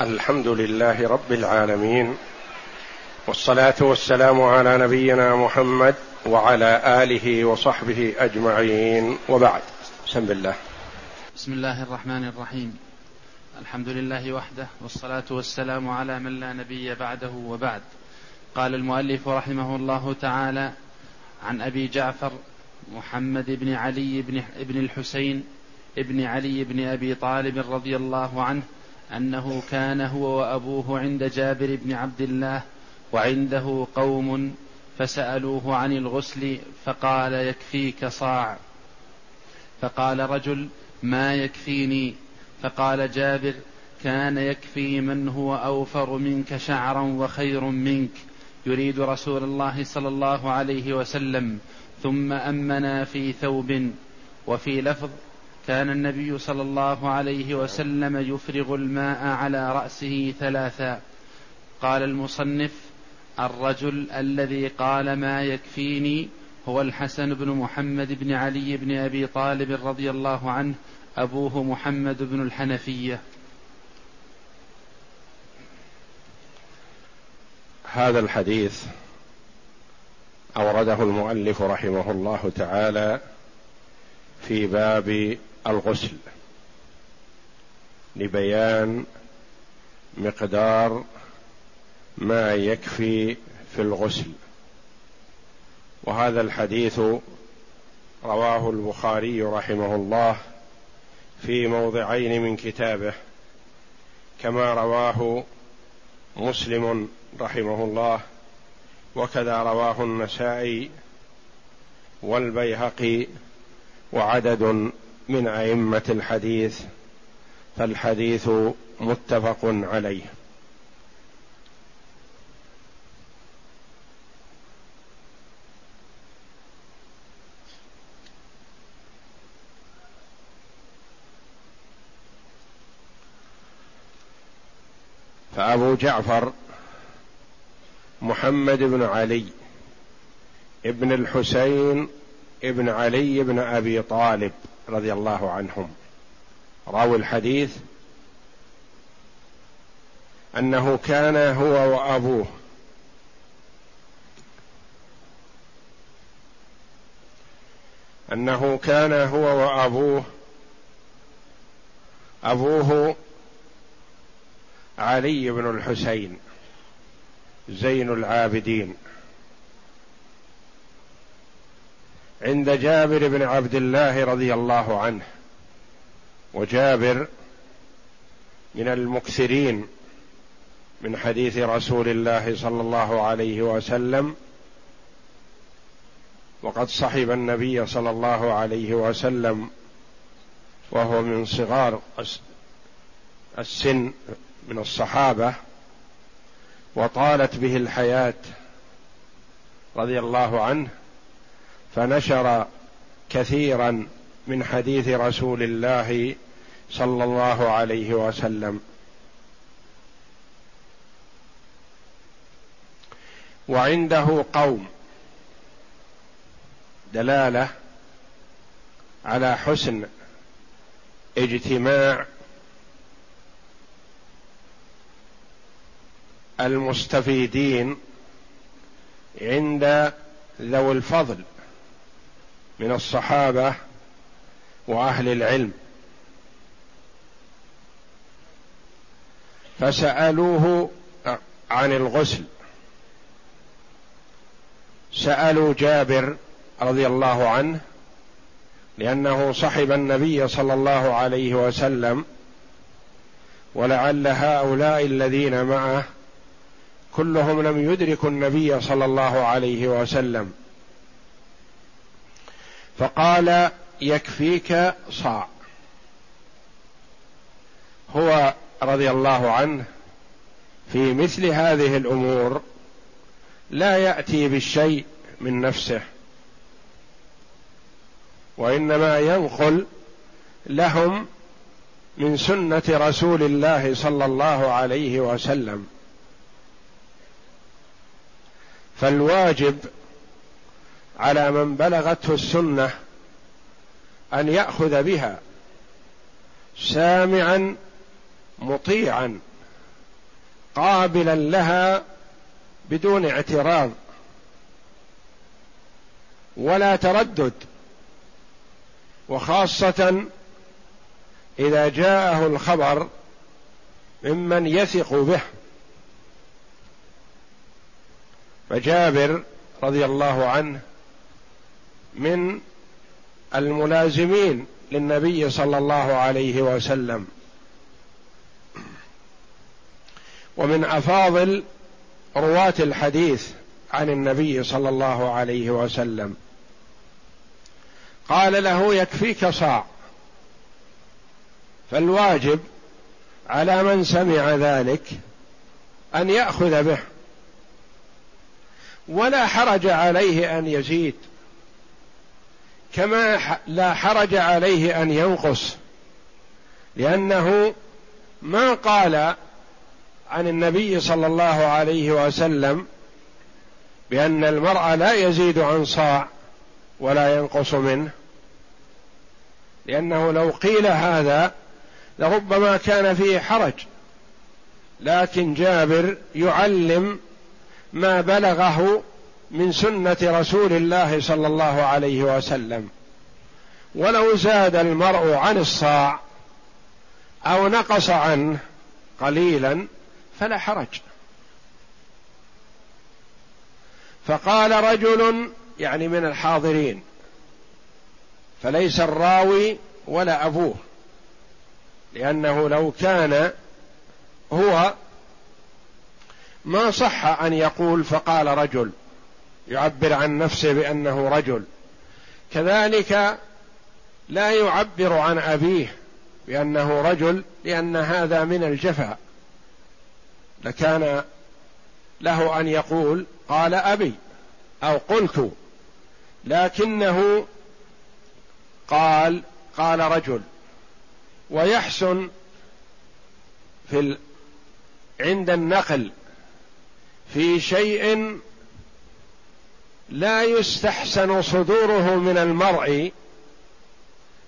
الحمد لله رب العالمين والصلاة والسلام على نبينا محمد وعلى آله وصحبه أجمعين وبعد. بسم الله. بسم الله الرحمن الرحيم. الحمد لله وحده والصلاة والسلام على من لا نبي بعده وبعد. قال المؤلف رحمه الله تعالى عن أبي جعفر محمد بن علي بن, بن الحسين ابن علي بن أبي طالب رضي الله عنه أنه كان هو وأبوه عند جابر بن عبد الله وعنده قوم فسألوه عن الغسل فقال يكفيك صاع. فقال رجل ما يكفيني؟ فقال جابر كان يكفي من هو أوفر منك شعرا وخير منك يريد رسول الله صلى الله عليه وسلم ثم أمنا في ثوب وفي لفظ كان النبي صلى الله عليه وسلم يفرغ الماء على رأسه ثلاثا. قال المصنف الرجل الذي قال ما يكفيني هو الحسن بن محمد بن علي بن أبي طالب رضي الله عنه أبوه محمد بن الحنفية. هذا الحديث أورده المؤلف رحمه الله تعالى في باب الغسل لبيان مقدار ما يكفي في الغسل. وهذا الحديث رواه البخاري رحمه الله في موضعين من كتابه كما رواه مسلم رحمه الله وكذا رواه النسائي والبيهقي وعدد من أئمة الحديث فالحديث متفق عليه. فأبو جعفر محمد بن علي ابن الحسين ابن علي بن أبي طالب رضي الله عنهم. راوي الحديث أنه كان هو وأبوه. أنه كان هو وأبوه. أبوه علي بن الحسين زين العابدين. عند جابر بن عبد الله رضي الله عنه. وجابر من المكثرين من حديث رسول الله صلى الله عليه وسلم وقد صحب النبي صلى الله عليه وسلم وهو من صغار السن من الصحابة وطالت به الحياة رضي الله عنه فنشر كثيرا من حديث رسول الله صلى الله عليه وسلم. وعنده قوم دلالة على حسن اجتماع المستفيدين عند ذوي الفضل. من الصحابة وأهل العلم. فسألوه عن الغسل. سألوا جابر رضي الله عنه لأنه صحب النبي صلى الله عليه وسلم ولعل هؤلاء الذين معه كلهم لم يدركوا النبي صلى الله عليه وسلم. فقال يكفيك صاع. هو رضي الله عنه في مثل هذه الأمور لا يأتي بالشيء من نفسه وإنما ينقل لهم من سنة رسول الله صلى الله عليه وسلم. فالواجب على من بلغته السنة أن يأخذ بها سامعا مطيعا قابلا لها بدون اعتراض ولا تردد وخاصة إذا جاءه الخبر ممن يثق به. فجابر رضي الله عنه من الملازمين للنبي صلى الله عليه وسلم. ومن أفاضل رواة الحديث عن النبي صلى الله عليه وسلم. قال له يكفيك صاع. فالواجب على من سمع ذلك أن يأخذ به ولا حرج عليه أن يزيد. كما لا حرج عليه أن ينقص لأنه ما قال عن النبي صلى الله عليه وسلم بأن المرء لا يزيد عن صاع ولا ينقص منه لأنه لو قيل هذا لربما كان فيه حرج لكن جابر يعلم ما بلغه من سنة رسول الله صلى الله عليه وسلم. ولو زاد المرء عن الصاع أو نقص عنه قليلا فلا حرج. فقال رجل يعني من الحاضرين فليس الراوي ولا أبوه لأنه لو كان هو ما صح أن يقول فقال رجل يعبر عن نفسه بأنه رجل. كذلك لا يعبر عن أبيه بأنه رجل لأن هذا من الجفا لكان له أن يقول قال أبي أو قلت لكنه قال قال رجل. ويحسن في ال... عند النقل في شيء لا يستحسن صدوره من المرء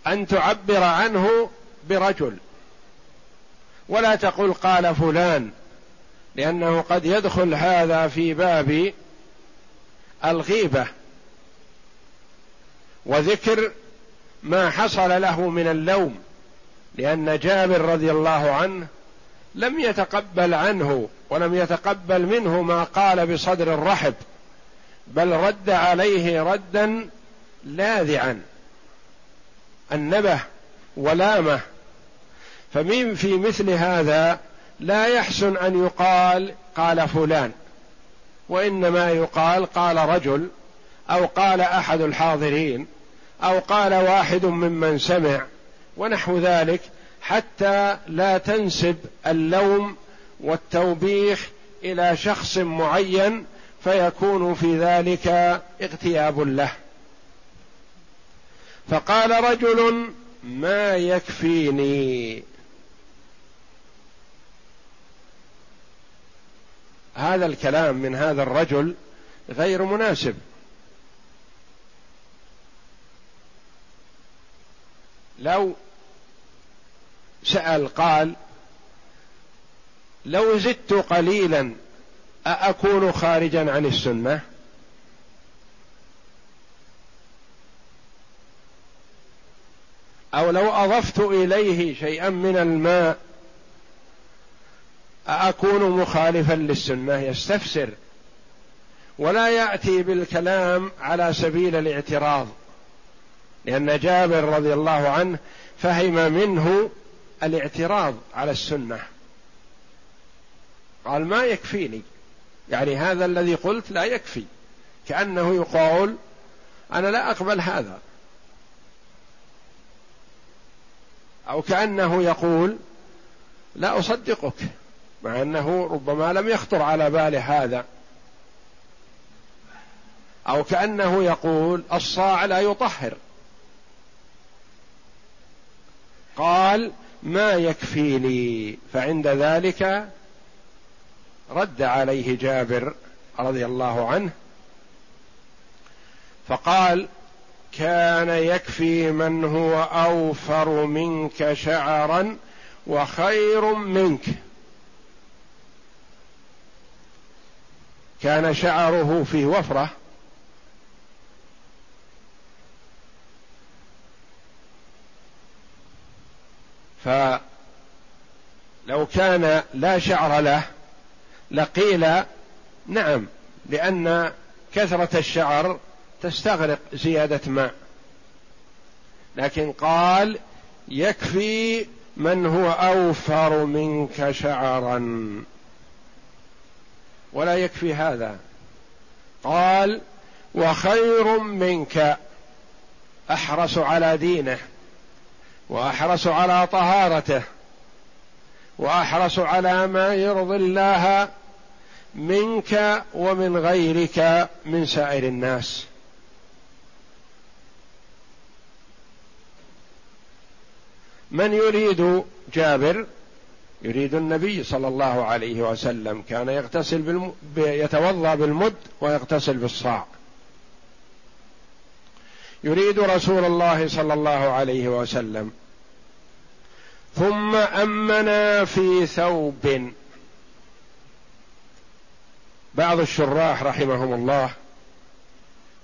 أن تعبر عنه برجل. ولا تقل قال فلان لأنه قد يدخل هذا في باب الغيبة. وذكر ما حصل له من اللوم لأن جابر رضي الله عنه لم يتقبل عنه ولم يتقبل منه ما قال بصدر الرحب. بل رد عليه ردا لاذعا. النبه ولامه. فمن في مثل هذا لا يحسن أن يقال قال فلان وإنما يقال قال رجل أو قال أحد الحاضرين أو قال واحد ممن سمع ونحو ذلك حتى لا تنسب اللوم والتوبيخ إلى شخص معين فيكون في ذلك اغتياب له. فقال رجل ما يكفيني؟ هذا الكلام من هذا الرجل غير مناسب. لو سأل قال لو زدت قليلا أأكون خارجا عن السنة؟ أو لو أضفت إليه شيئا من الماء أأكون مخالفا للسنة؟ يستفسر. ولا يأتي بالكلام على سبيل الاعتراض لأن جابر رضي الله عنه فهم منه الاعتراض على السنة. قال ما يكفيني. يعني هذا الذي قلت لا يكفي. كأنه يقول أنا لا أقبل هذا. أو كأنه يقول لا أصدقك مع أنه ربما لم يخطر على باله هذا. أو كأنه يقول الصاع لا يطهر. قال ما يكفيني فعند ذلك رد عليه جابر رضي الله عنه فقال كان يكفي من هو أوفر منك شعرا وخير منك. كان شعره في وفرة فلو كان لا شعر له لقيل نعم لأن كثرة الشعر تستغرق زيادة ماء. لكن قال يكفي من هو أوفر منك شعرا. ولا يكفي هذا. قال وخير منك أحرص على دينه وأحرص على طهارته. وأحرص على ما يرضي الله منك ومن غيرك من سائر الناس. من يريد جابر؟ يريد النبي صلى الله عليه وسلم. كان يغتسل بالم... يتوضأ بالمد ويغتسل بالصاع. يريد رسول الله صلى الله عليه وسلم. ثم أمنا في ثوب. بعض الشراح رحمهم الله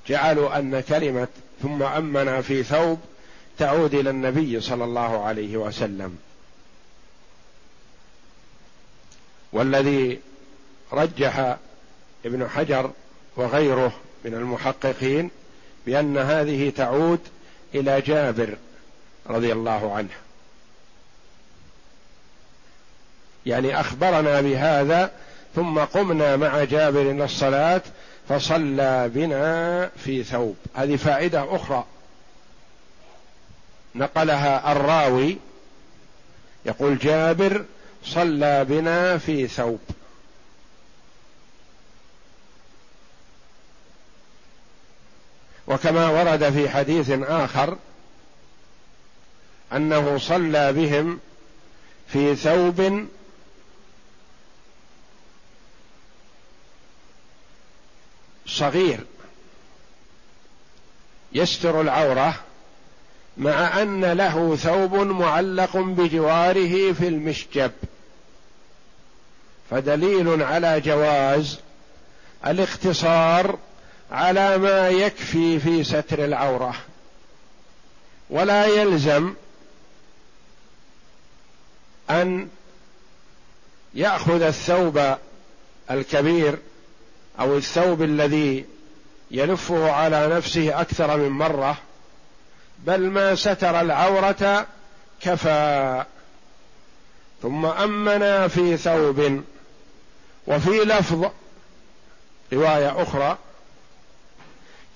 جعلوا أن كلمة ثم أمنا في ثوب تعود إلى النبي صلى الله عليه وسلم. والذي رجح ابن حجر وغيره من المحققين بأن هذه تعود إلى جابر رضي الله عنه. يعني أخبرنا بهذا ثم قمنا مع جابر إلى الصلاة فصلى بنا في ثوب. هذه فائدة أخرى. نقلها الراوي يقول جابر صلى بنا في ثوب. وكما ورد في حديث آخر أنه صلى بهم في ثوب صغير يستر العورة مع أن له ثوب معلق بجواره في المشجب. فدليل على جواز الاختصار على ما يكفي في ستر العورة. ولا يلزم أن يأخذ الثوب الكبير أو الثوب الذي يلفه على نفسه أكثر من مرة بل ما ستر العورة كفى. ثم أمنا في ثوب وفي لفظ رواية أخرى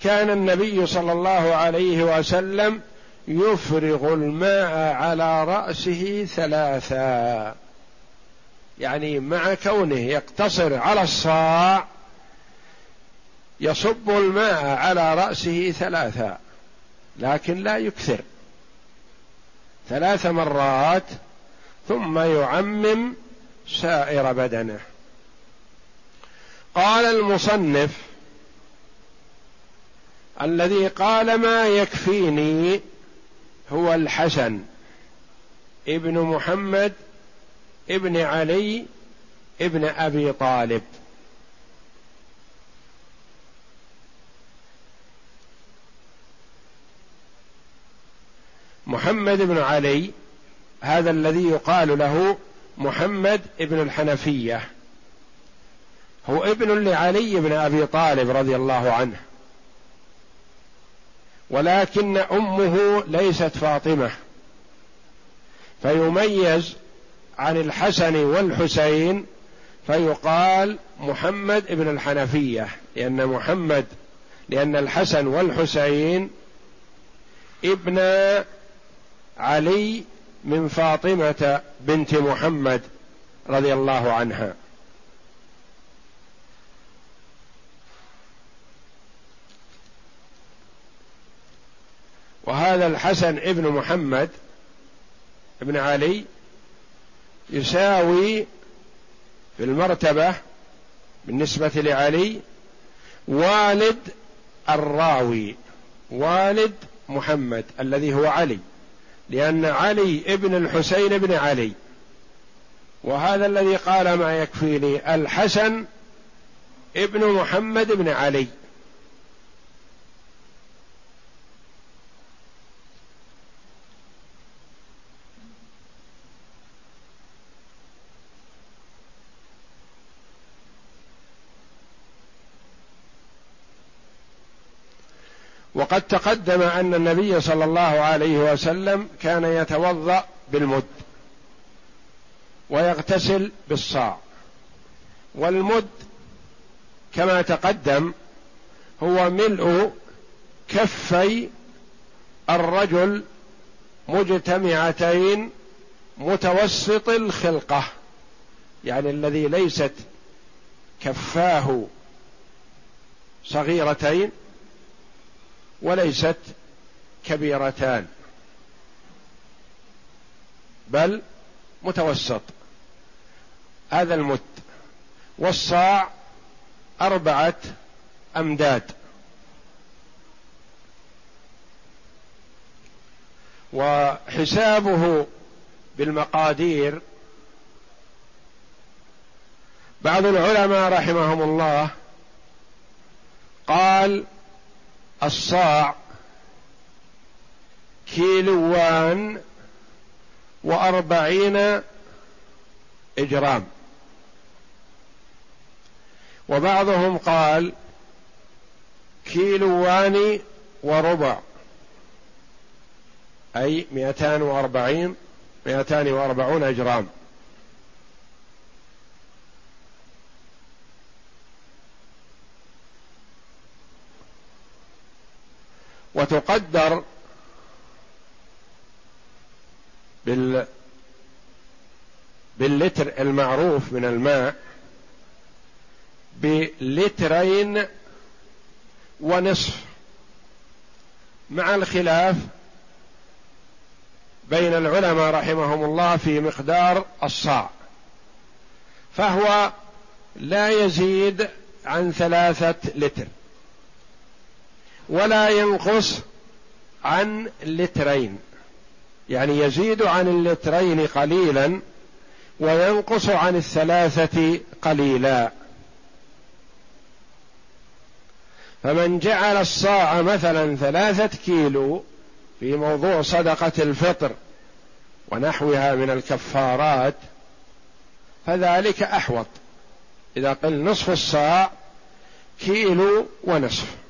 كان النبي صلى الله عليه وسلم يفرغ الماء على رأسه ثلاثا يعني مع كونه يقتصر على الصاع يصب الماء على رأسه ثلاثا لكن لا يكثر. ثلاث مرات ثم يعمم سائر بدنه. قال المصنف الذي قال ما يكفيني هو الحسن ابن محمد ابن علي ابن أبي طالب. محمد بن علي هذا الذي يقال له محمد ابن الحنفية. هو ابن لعلي بن أبي طالب رضي الله عنه. ولكن أمه ليست فاطمة. فيميز عن الحسن والحسين فيقال محمد ابن الحنفية لأن محمد لأن الحسن والحسين ابن علي من فاطمة بنت محمد رضي الله عنها. وهذا الحسن ابن محمد ابن علي يساوي في المرتبة بالنسبة لعلي والد الراوي والد محمد الذي هو علي. لأن علي ابن الحسين بن علي. وهذا الذي قال ما يكفيني الحسن ابن محمد بن علي. وقد تقدم أن النبي صلى الله عليه وسلم كان يتوضأ بالمد ويغتسل بالصاع. والمد كما تقدم هو ملء كفي الرجل مجتمعتين متوسط الخلقة يعني الذي ليست كفاه صغيرتين وليست كبيرتان بل متوسط. هذا المد والصاع أربعة أمداد. وحسابه بالمقادير بعض العلماء رحمهم الله قال الصاع كيلوان وأربعين إجرام. وبعضهم قال كيلوان وربع أي مئتان وأربعين مئتان وأربعون إجرام. وتقدر بال باللتر المعروف من الماء بلترين ونصف مع الخلاف بين العلماء رحمهم الله في مقدار الصاع. فهو لا يزيد عن ثلاثة لتر. ولا ينقص عن لترين. يعني يزيد عن اللترين قليلا وينقص عن الثلاثة قليلا. فمن جعل الصاع مثلا ثلاثة كيلو في موضوع صدقة الفطر ونحوها من الكفارات فذلك أحوط. إذا قل نصف الصاع كيلو ونصف.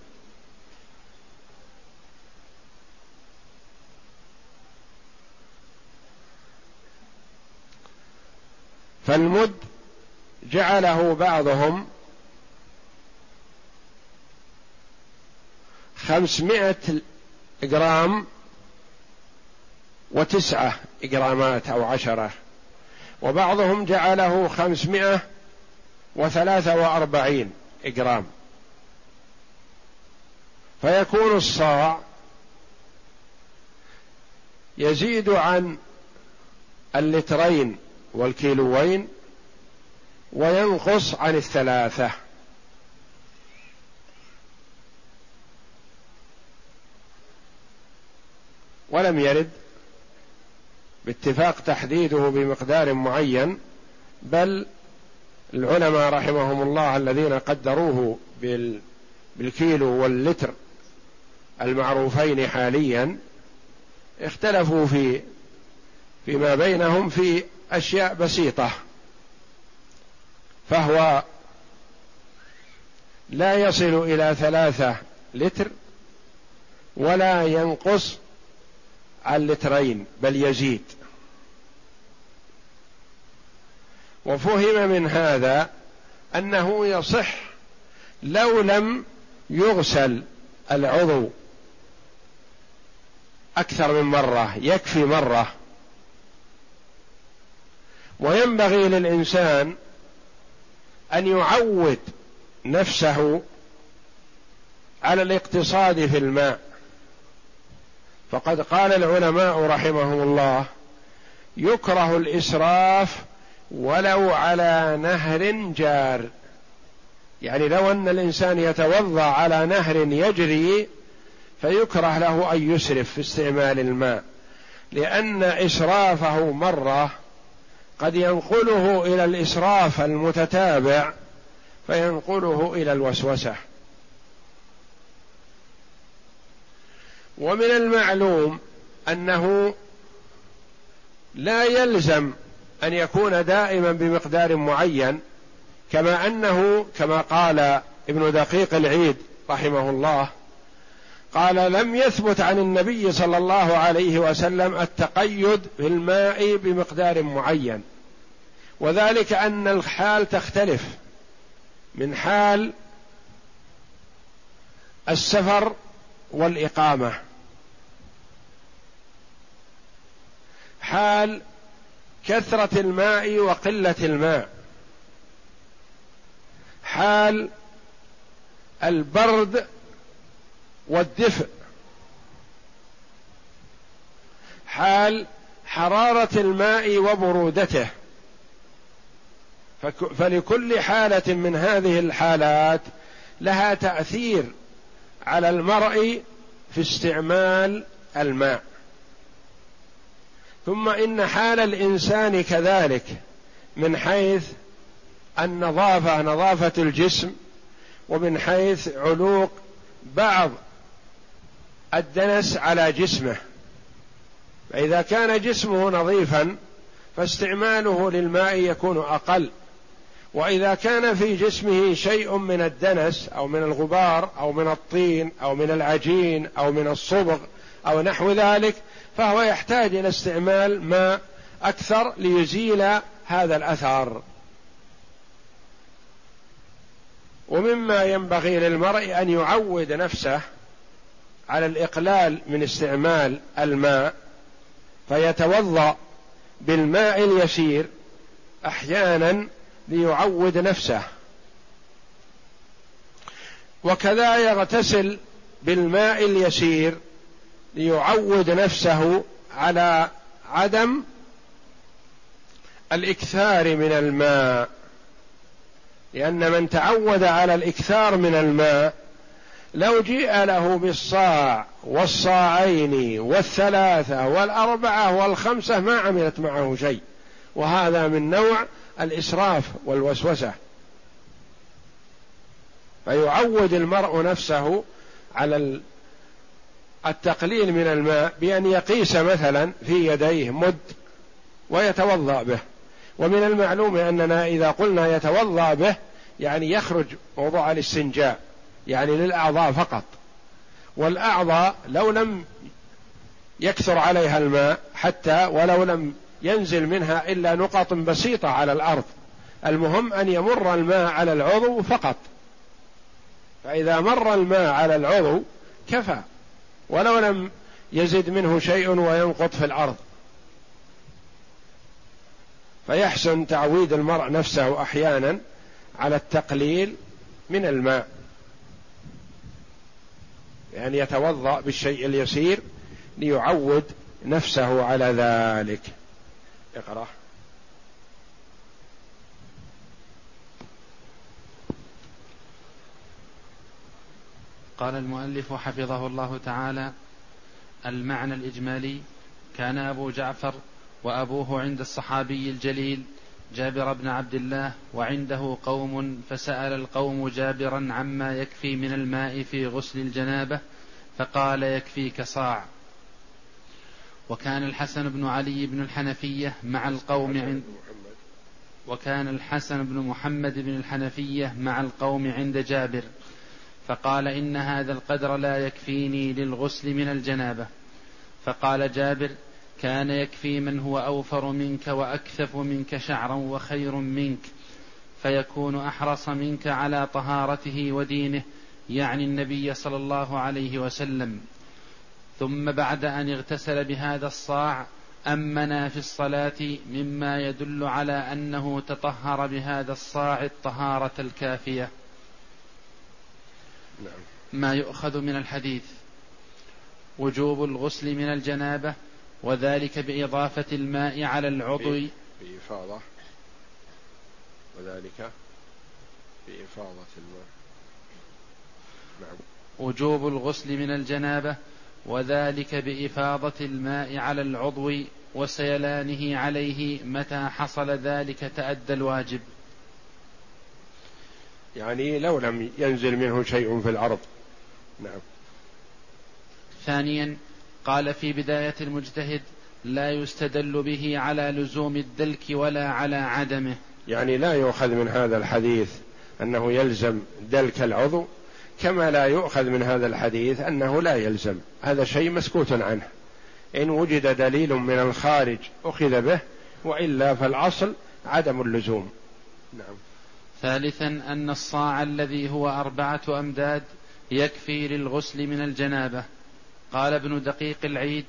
فالمد جعله بعضهم خمسمائة جرام وتسعة جرامات أو عشرة وبعضهم جعله خمسمائة وثلاثة وأربعين جرام. فيكون الصاع يزيد عن اللترين والكيلوين وينقص عن الثلاثة. ولم يرد. باتفاق تحديده بمقدار معين. بل العلماء رحمهم الله الذين قدروه بالكيلو واللتر المعروفين حاليا اختلفوا في فيما بينهم في أشياء بسيطة فهو لا يصل إلى ثلاثة لتر ولا ينقص عن لترين بل يزيد. وفهم من هذا أنه يصح لو لم يغسل العضو أكثر من مرة يكفي مرة. وينبغي للإنسان أن يعود نفسه على الاقتصاد في الماء. فقد قال العلماء رحمهم الله يكره الإسراف ولو على نهر جار. يعني لو أن الإنسان يتوضأ على نهر يجري فيكره له أن يسرف في استعمال الماء. لأن إسرافه مرة قد ينقله إلى الإسراف المتتابع فينقله إلى الوسوسة. ومن المعلوم أنه لا يلزم أن يكون دائما بمقدار معين كما أنه كما قال ابن دقيق العيد رحمه الله قال لم يثبت عن النبي صلى الله عليه وسلم التقيد بالماء بمقدار معين. وذلك أن الحال تختلف من حال السفر والإقامة. حال كثرة الماء وقلة الماء. حال البرد والدفء. حال حرارة الماء وبرودته. فلكل حالة من هذه الحالات لها تأثير على المرء في استعمال الماء. ثم إن حال الإنسان كذلك من حيث النظافة نظافة الجسم ومن حيث علوق بعض الدنس على جسمه. فإذا كان جسمه نظيفا فاستعماله للماء يكون أقل. وإذا كان في جسمه شيء من الدنس أو من الغبار أو من الطين أو من العجين أو من الصبغ أو نحو ذلك فهو يحتاج إلى استعمال ماء أكثر ليزيل هذا الاثر ومما ينبغي للمرء أن يعود نفسه على الإقلال من استعمال الماء فيتوضأ بالماء اليسير أحيانا ليعود نفسه. وكذا يغتسل بالماء اليسير ليعود نفسه على عدم الإكثار من الماء. لأن من تعود على الإكثار من الماء لو جيء له بالصاع والصاعين والثلاثة والأربعة والخمسة ما عملت معه شيء. وهذا من نوع الإسراف والوسوسة. فيعود المرء نفسه على التقليل من الماء بأن يقيس مثلا في يديه مد ويتوضأ به. ومن المعلوم أننا إذا قلنا يتوضأ به يعني يخرج موضوع الاستنجاء يعني للأعضاء فقط. والأعضاء لو لم يكثر عليها الماء حتى ولو لم ينزل منها إلا نقط بسيطة على الأرض المهم أن يمر الماء على العضو فقط. فإذا مر الماء على العضو كفى ولو لم يزد منه شيء وينقط في الأرض. فيحسن تعويد المرء نفسه أحيانا على التقليل من الماء. يعني يتوضأ بالشيء اليسير ليعود نفسه على ذلك. اقرأ. قال المؤلف حفظه الله تعالى المعنى الإجمالي كان أبو جعفر وأبوه عند الصحابي الجليل جابر بن عبد الله وعنده قوم فسأل القوم جابرا عما يكفي من الماء في غسل الجنابة فقال يكفيك صاع. وكان الحسن بن علي بن الحنفية مع القوم عند وكان الحسن بن محمد بن الحنفية مع القوم عند جابر فقال إن هذا القدر لا يكفيني للغسل من الجنابة. فقال جابر كان يكفي من هو أوفر منك وأكثف منك شعرا وخير منك فيكون أحرص منك على طهارته ودينه يعني النبي صلى الله عليه وسلم. ثم بعد أن اغتسل بهذا الصاع امنا في الصلاة مما يدل على أنه تطهر بهذا الصاع الطهارة الكافية. نعم. ما يؤخذ من الحديث. وجوب الغسل من الجنابة وذلك بإضافة الماء على العضو. بإفاضة. وذلك بإفاضة الماء. نعم. وجوب الغسل من الجنابة. وذلك بإفاضة الماء على العضو وسيلانه عليه متى حصل ذلك تأدى الواجب. يعني لو لم ينزل منه شيء في الأرض. نعم. ثانيا قال في بداية المجتهد لا يستدل به على لزوم الدلك ولا على عدمه. يعني لا يؤخذ من هذا الحديث أنه يلزم دلك العضو كما لا يؤخذ من هذا الحديث أنه لا يلزم. هذا شيء مسكوت عنه. إن وجد دليل من الخارج أخذ به وإلا فالأصل عدم اللزوم. نعم. ثالثا أن الصاع الذي هو أربعة أمداد يكفي للغسل من الجنابة. قال ابن دقيق العيد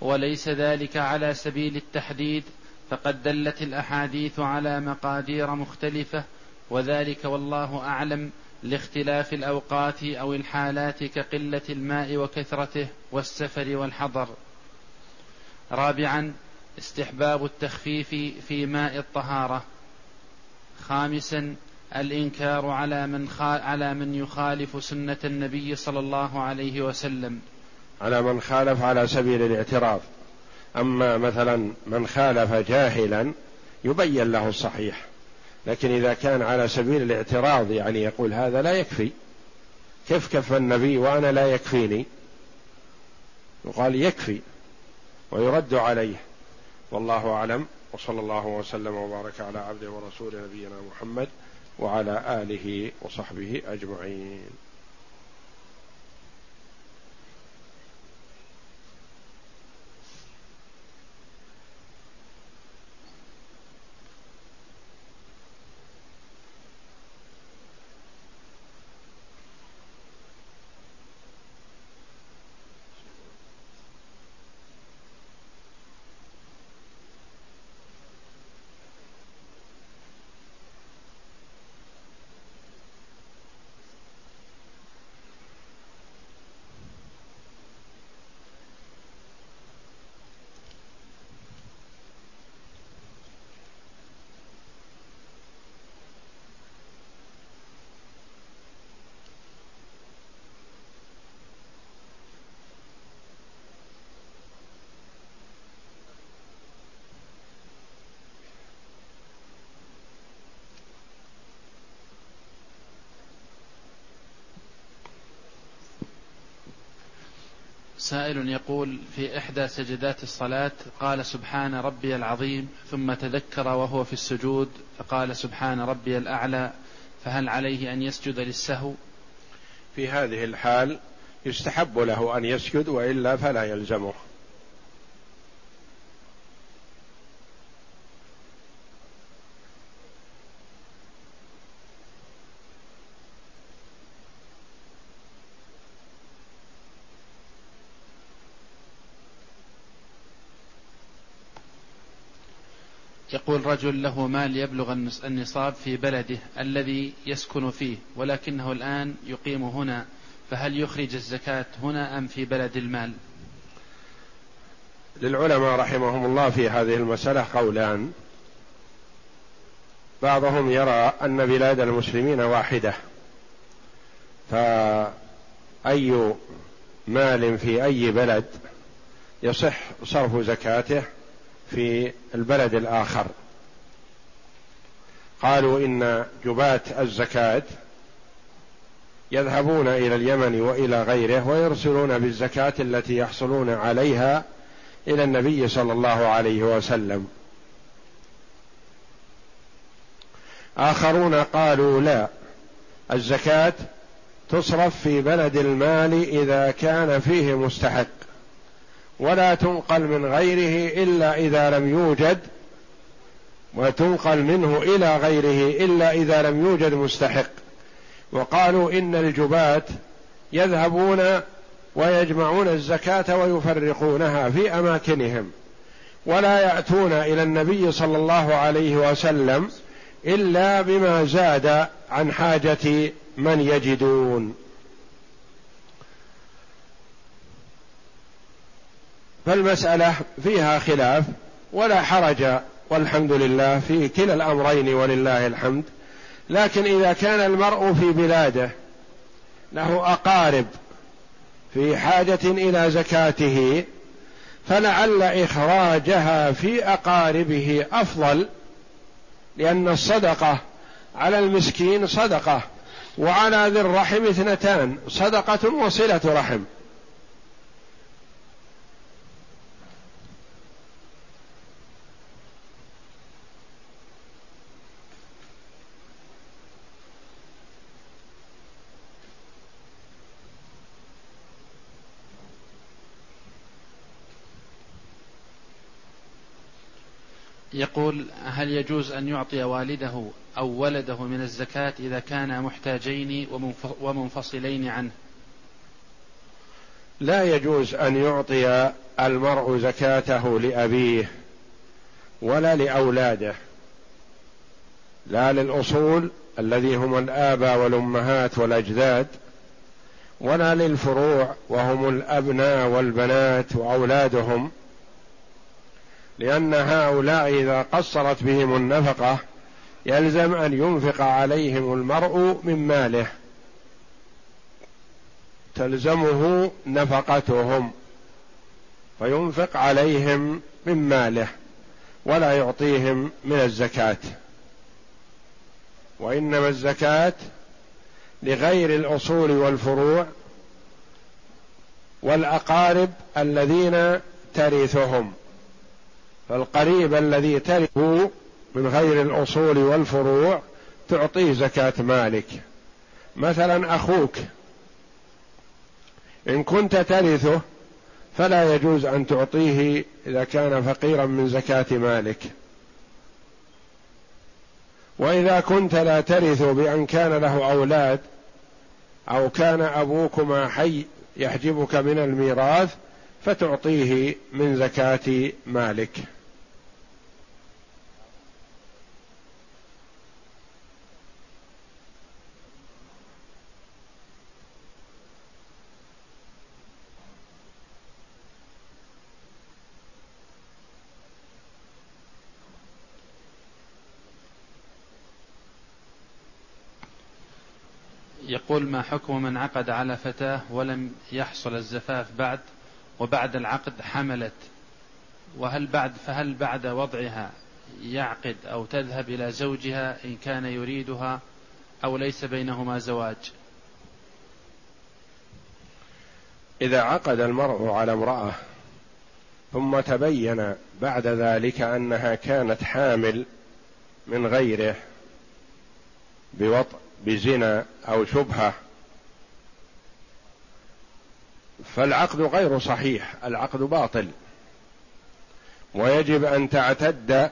وليس ذلك على سبيل التحديد فقد دلت الأحاديث على مقادير مختلفة وذلك والله أعلم لاختلاف الأوقات أو الحالات كقلة الماء وكثرته والسفر والحضر. رابعا استحباب التخفيف في ماء الطهارة. خامسا الإنكار على من على من يخالف سنة النبي صلى الله عليه وسلم. على من خالف على سبيل الاعتراض. أما مثلا من خالف جاهلا يبين له الصحيح. لكن إذا كان على سبيل الاعتراض يعني يقول هذا لا يكفي. كيف كفى النبي وأنا لا يكفيني يقال يكفي ويرد عليه. والله أعلم. وصلى الله وسلم وبارك على عبده ورسوله نبينا محمد وعلى آله وصحبه أجمعين. سائل يقول في إحدى سجدات الصلاة قال سبحان ربي العظيم ثم تذكر وهو في السجود فقال سبحان ربي الأعلى فهل عليه أن يسجد للسهو؟ في هذه الحال يستحب له أن يسجد وإلا فلا يلزمه. يقول رجل له مال يبلغ النصاب في بلده الذي يسكن فيه ولكنه الآن يقيم هنا فهل يخرج الزكاة هنا أم في بلد المال؟ للعلماء رحمهم الله في هذه المسألة قولان. بعضهم يرى أن بلاد المسلمين واحدة. فأي مال في أي بلد يصح صرف زكاته في البلد الآخر؟ قالوا إن جباة الزكاة يذهبون إلى اليمن وإلى غيره ويرسلون بالزكاة التي يحصلون عليها إلى النبي صلى الله عليه وسلم. آخرون قالوا لا الزكاة تصرف في بلد المال إذا كان فيه مستحق ولا تنقل من غيره إلا إذا لم يوجد وتنقل منه إلى غيره إلا إذا لم يوجد مستحق. وقالوا إن الجباة يذهبون ويجمعون الزكاة ويفرقونها في أماكنهم ولا يأتون إلى النبي صلى الله عليه وسلم إلا بما زاد عن حاجة من يجدون. فالمسألة فيها خلاف ولا حرج والحمد لله في كلا الأمرين ولله الحمد. لكن إذا كان المرء في بلاده له أقارب في حاجة إلى زكاته فلعل إخراجها في أقاربه أفضل لأن الصدقة على المسكين صدقة وعلى ذي الرحم اثنتان صدقة وصلة رحم. يقول هل يجوز أن يعطي والده أو ولده من الزكاة إذا كانا محتاجين ومنفصلين عنه؟ لا يجوز أن يعطي المرء زكاته لأبيه ولا لأولاده لا للأصول الذي هم الآباء والأمهات والأجداد ولا للفروع وهم الأبناء والبنات وأولادهم لأن هؤلاء إذا قصرت بهم النفقة يلزم أن ينفق عليهم المرء من ماله. تلزمه نفقتهم فينفق عليهم من ماله ولا يعطيهم من الزكاة. وإنما الزكاة لغير الأصول والفروع والأقارب الذين ترثهم. فالقريب الذي ترثه من غير الأصول والفروع تعطيه زكاة مالك. مثلا أخوك إن كنت ترثه فلا يجوز أن تعطيه إذا كان فقيرا من زكاة مالك. وإذا كنت لا ترث بأن كان له أولاد أو كان أبوكما حي يحجبك من الميراث فتعطيه من زكاة مالك. يقول ما حكم من عقد على فتاة ولم يحصل الزفاف بعد؟ وبعد العقد حملت وهل بعد فهل بعد وضعها يعقد أو تذهب إلى زوجها إن كان يريدها أو ليس بينهما زواج؟ إذا عقد المرء على امرأة ثم تبين بعد ذلك أنها كانت حامل من غيره بوطء بزنا أو شبهة فالعقد غير صحيح العقد باطل. ويجب أن تعتد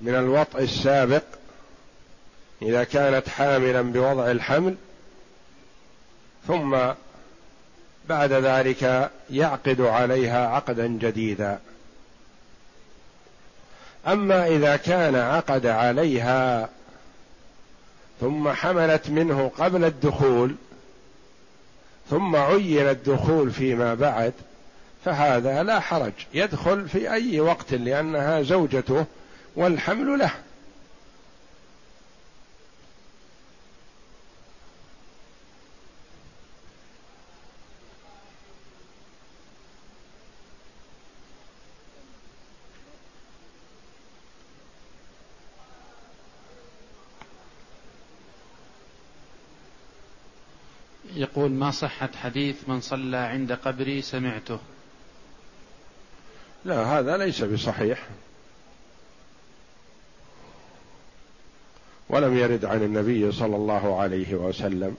من الوطء السابق إذا كانت حاملا بوضع الحمل ثم بعد ذلك يعقد عليها عقدا جديدا. أما إذا كان عقد عليها ثم حملت منه قبل الدخول ثم عين الدخول فيما بعد فهذا لا حرج يدخل في أي وقت لأنها زوجته والحمل له يقول ما صحة حديث من صلى عند قبري سمعته. لا هذا ليس بصحيح. ولم يرد عن النبي صلى الله عليه وسلم.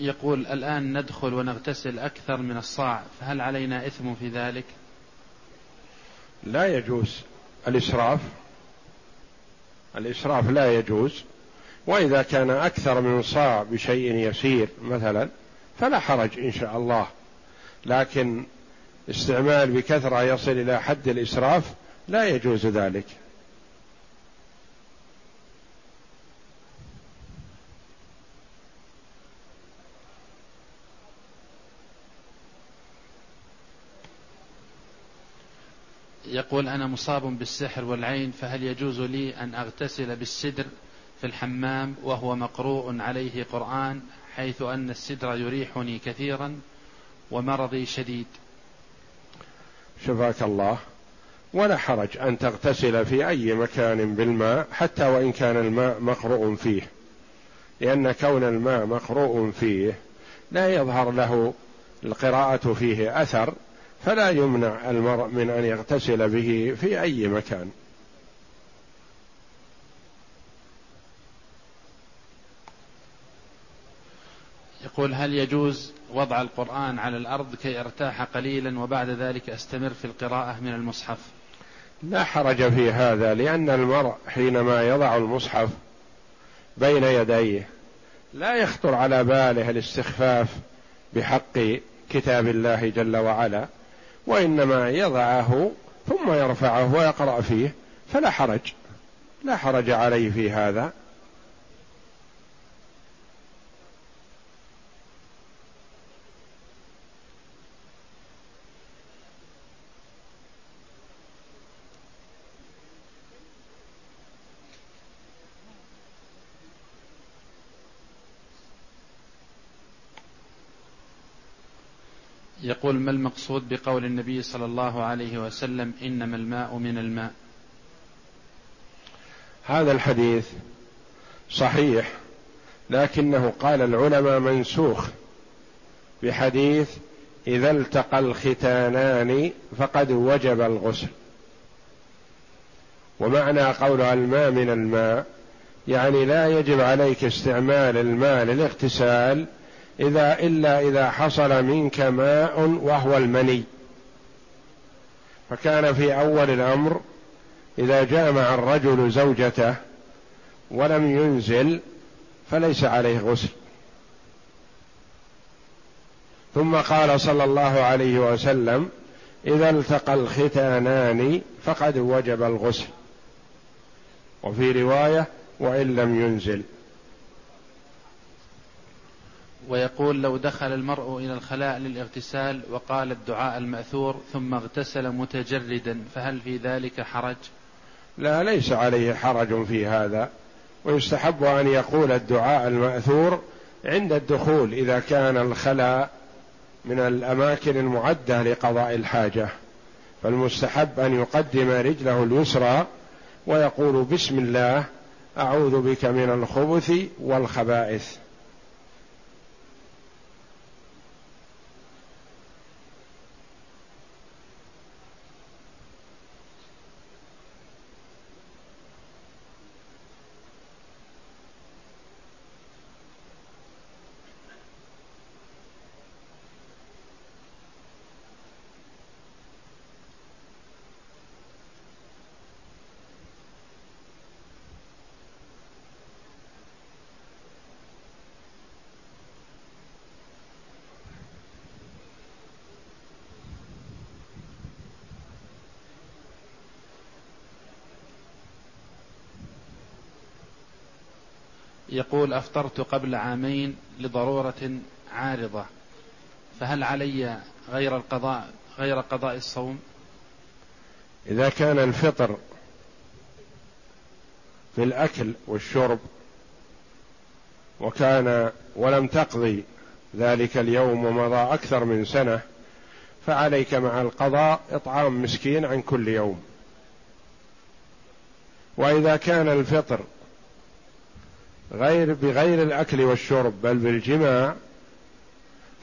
يقول الآن ندخل ونغتسل أكثر من الصاع فهل علينا إثم في ذلك؟ لا يجوز الإسراف. الإسراف لا يجوز. وإذا كان أكثر من صاع بشيء يسير مثلا فلا حرج إن شاء الله. لكن استعمال بكثرة يصل إلى حد الإسراف لا يجوز ذلك. يقول أنا مصاب بالسحر والعين فهل يجوز لي أن أغتسل بالسدر في الحمام وهو مقروء عليه قرآن حيث أن السدر يريحني كثيرا ومرضي شديد؟ شفاك الله. ولا حرج أن تغتسل في أي مكان بالماء حتى وإن كان الماء مقروء فيه. لأن كون الماء مقروء فيه لا يظهر له القراءة فيه أثر. فلا يمنع المرء من أن يغتسل به في أي مكان. يقول هل يجوز وضع القرآن على الأرض كي أرتاح قليلا وبعد ذلك أستمر في القراءة من المصحف؟ لا حرج في هذا لأن المرء حينما يضع المصحف بين يديه لا يخطر على باله الاستخفاف بحق كتاب الله جل وعلا. وإنما يضعه ثم يرفعه ويقرأ فيه فلا حرج. لا حرج عليه في هذا. يقول ما المقصود بقول النبي صلى الله عليه وسلم إنما الماء من الماء؟ هذا الحديث صحيح لكنه قال العلماء منسوخ بحديث إذا التقى الختانان فقد وجب الغسل. ومعنى قول الماء من الماء يعني لا يجب عليك استعمال الماء للاغتسال إذا إلا إذا حصل منك ماء وهو المني. فكان في أول الأمر إذا جامع الرجل زوجته ولم ينزل فليس عليه غسل. ثم قال صلى الله عليه وسلم إذا التقى الختانان فقد وجب الغسل. وفي رواية وإن لم ينزل. ويقول لو دخل المرء إلى الخلاء للاغتسال وقال الدعاء المأثور ثم اغتسل متجردا فهل في ذلك حرج؟ لا ليس عليه حرج في هذا ويستحب أن يقول الدعاء المأثور عند الدخول إذا كان الخلاء من الأماكن المعدة لقضاء الحاجة فالمستحب أن يقدم رجله اليسرى ويقول بسم الله أعوذ بك من الخبث والخبائث يقول أفطرت قبل عامين لضرورة عارضة فهل علي غير القضاء غير قضاء الصوم؟ إذا كان الفطر في الأكل والشرب وكان ولم تقضي ذلك اليوم ومضى أكثر من سنة فعليك مع القضاء إطعام مسكين عن كل يوم وإذا كان الفطر غير بغير الأكل والشرب بل بالجماع.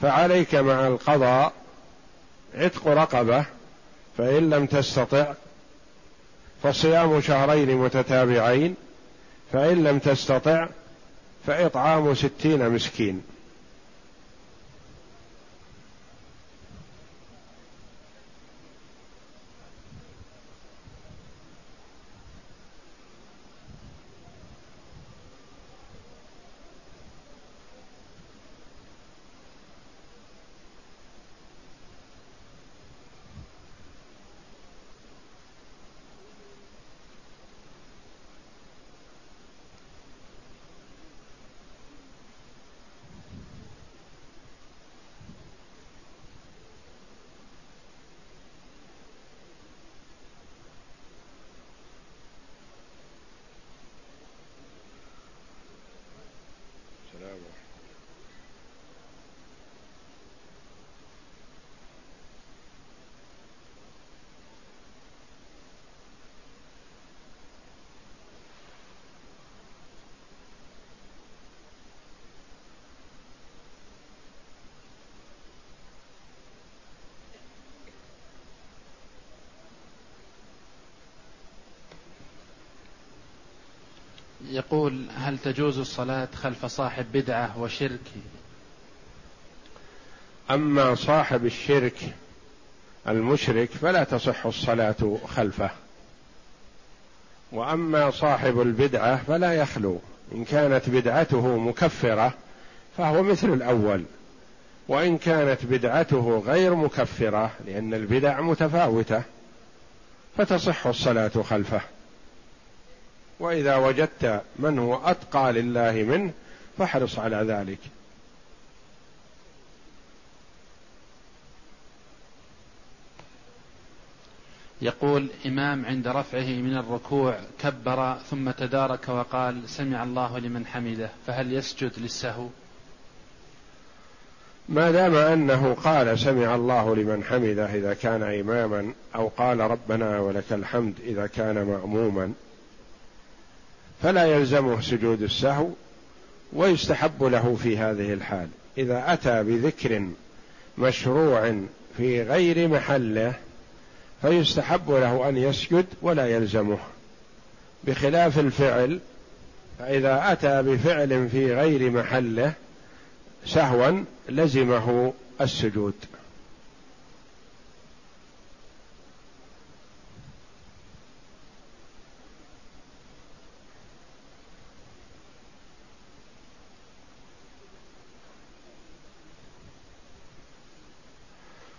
فعليك مع القضاء عتق رقبة فإن لم تستطع فصيام شهرين متتابعين فإن لم تستطع فإطعام ستين مسكين. يقول هل تجوز الصلاة خلف صاحب بدعة وشرك؟ أما صاحب الشرك المشرك فلا تصح الصلاة خلفه. وأما صاحب البدعة فلا يخلو. إن كانت بدعته مكفرة فهو مثل الأول. وإن كانت بدعته غير مكفرة لأن البدع متفاوتة فتصح الصلاة خلفه. وإذا وجدت من هو أتقى لله منه فاحرص على ذلك. يقول إمام عند رفعه من الركوع كبر ثم تدارك وقال سمع الله لمن حمده فهل يسجد للسهو؟ ما دام أنه قال سمع الله لمن حمده إذا كان إماما أو قال ربنا ولك الحمد إذا كان مأموما فلا يلزمه سجود السهو ويستحب له في هذه الحال. إذا أتى بذكر مشروع في غير محله فيستحب له أن يسجد ولا يلزمه. بخلاف الفعل فإذا أتى بفعل في غير محله سهوا لزمه السجود.